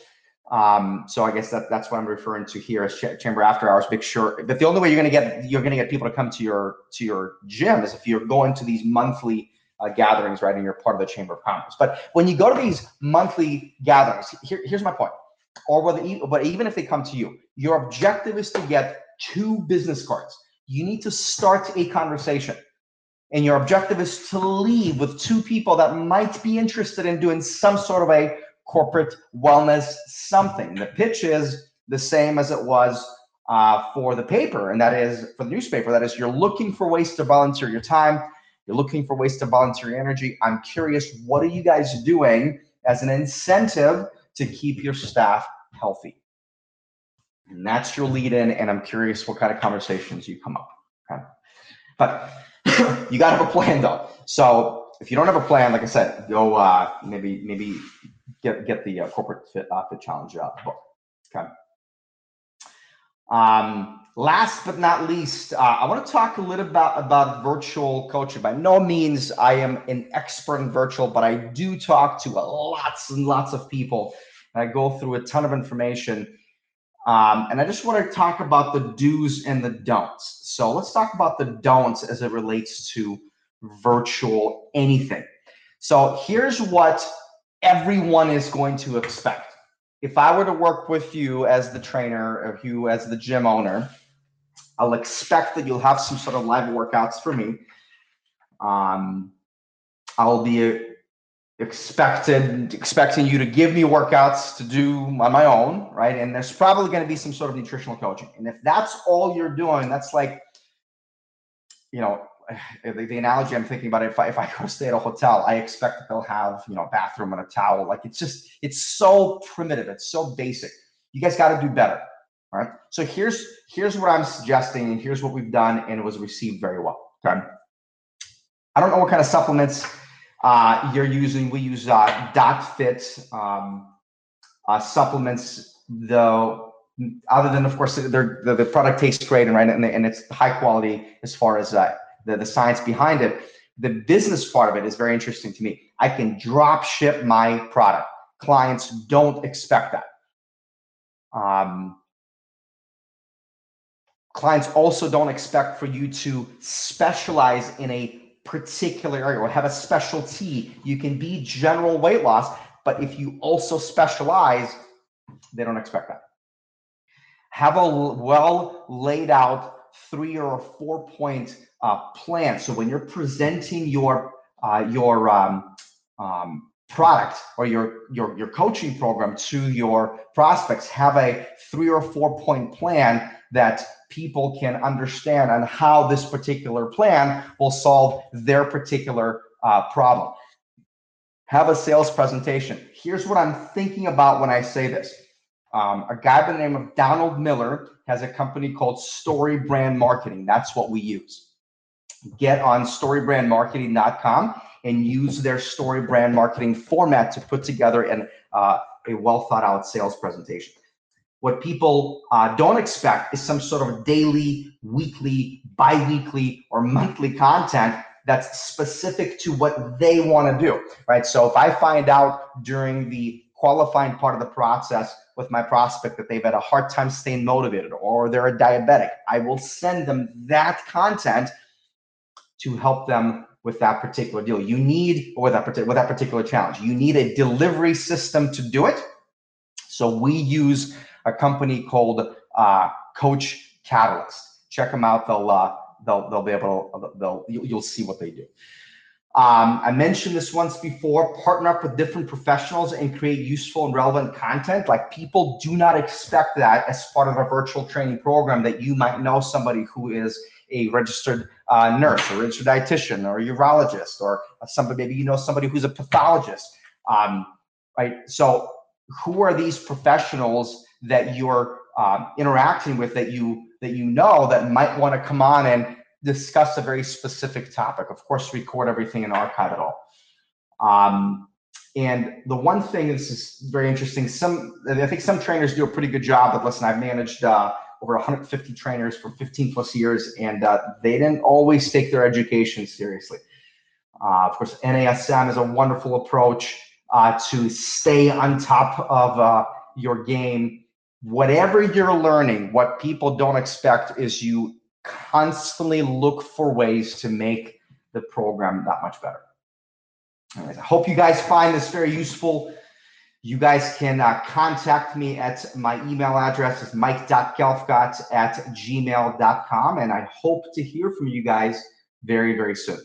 Um, so I guess that that's what I'm referring to here as chamber after hours. Make sure, but the only way you're going to get you're going to get people to come to your to your gym is if you're going to these monthly uh, gatherings, right? And you're part of the chamber of commerce. But when you go to these monthly gatherings, here, here's my point. Or whether, but even if they come to you, your objective is to get two business cards. You need to start a conversation, and your objective is to leave with two people that might be interested in doing some sort of a corporate wellness something. The pitch is the same as it was uh, for the paper, and that is for the newspaper. That is, you're looking for ways to volunteer your time. You're looking for ways to volunteer your energy. I'm curious, what are you guys doing as an incentive to keep your staff healthy? And that's your lead in. And I'm curious what kind of conversations you come up. Okay. But you got to have a plan though. So if you don't have a plan, like I said, go uh, maybe maybe get get the uh, corporate fit, uh, fit challenge uh, book. Okay. Um, last but not least, uh, I want to talk a little about about virtual coaching. By no means I am an expert in virtual, but I do talk to lots and lots of people. And I go through a ton of information. Um, and I just want to talk about the do's and the don'ts. So let's talk about the don'ts as it relates to virtual anything. So here's what everyone is going to expect. If I were to work with you as the trainer or you as the gym owner, I'll expect that you'll have some sort of live workouts for me. Um, I'll be expected expecting you to give me workouts to do on my own, right? And there's probably going to be some sort of nutritional coaching. And if that's all you're doing, that's like, you know, the, the, analogy I'm thinking about, if I, if I go stay at a hotel, I expect that they'll have, you know, a bathroom and a towel. Like it's just, it's so primitive. It's so basic. You guys got to do better. All right. So here's, here's what I'm suggesting and here's what we've done and it was received very well. Okay. I don't know what kind of supplements uh, you're using. We use uh, Dot Fit um, uh, supplements, though. Other than, of course, the, the product tastes great and right, and, and it's high quality as far as uh, the, the science behind it. the business part of it is very interesting to me. I can drop ship my product. Clients don't expect that. Um, clients also don't expect for you to specialize in a particular area or have a specialty. You can be general weight loss, but if you also specialize, they don't expect that. Have a well laid out three or four point uh, plan. So when you're presenting your uh, your um, um, product or your, your your coaching program to your prospects, have a three or four point plan that people can understand on how this particular plan will solve their particular uh, problem. Have a sales presentation. Here's what I'm thinking about when I say this. Um, a guy by the name of Donald Miller has a company called Story Brand Marketing. That's what we use get on storybrandmarketing.com and use their story brand marketing format to put together an, uh, a well thought out sales presentation. What people uh, don't expect is some sort of daily, weekly, bi weekly, or monthly content that's specific to what they want to do, right? So if I find out during the qualifying part of the process with my prospect that they've had a hard time staying motivated or they're a diabetic, I will send them that content to help them with that particular deal. You need, or with that, with that particular challenge, you need a delivery system to do it. So we use a company called uh, Coach Catalyst. Check them out. They'll uh, they'll they'll be able to, they'll you'll see what they do. Um, I mentioned this once before. Partner up with different professionals and create useful and relevant content. Like people do not expect that as part of a virtual training program that you might know somebody who is a registered uh, nurse or registered dietitian or a urologist or somebody, maybe you know somebody who's a pathologist. Um, right. So who are these professionals that you're um, interacting with that you that you know that might want to come on and discuss a very specific topic? Of course, record everything and archive it all. Um, and the one thing this is very interesting. Some I think some trainers do a pretty good job. But listen, I've managed uh, over 150 trainers for 15 plus years, and uh, they didn't always take their education seriously. Uh, of course, NASM is a wonderful approach uh, to stay on top of uh, your game. Whatever you're learning, what people don't expect is you constantly look for ways to make the program that much better. Anyways, I hope you guys find this very useful. You guys can uh, contact me at my email address is mike.gelfgott at gmail.com. And I hope to hear from you guys very, very soon.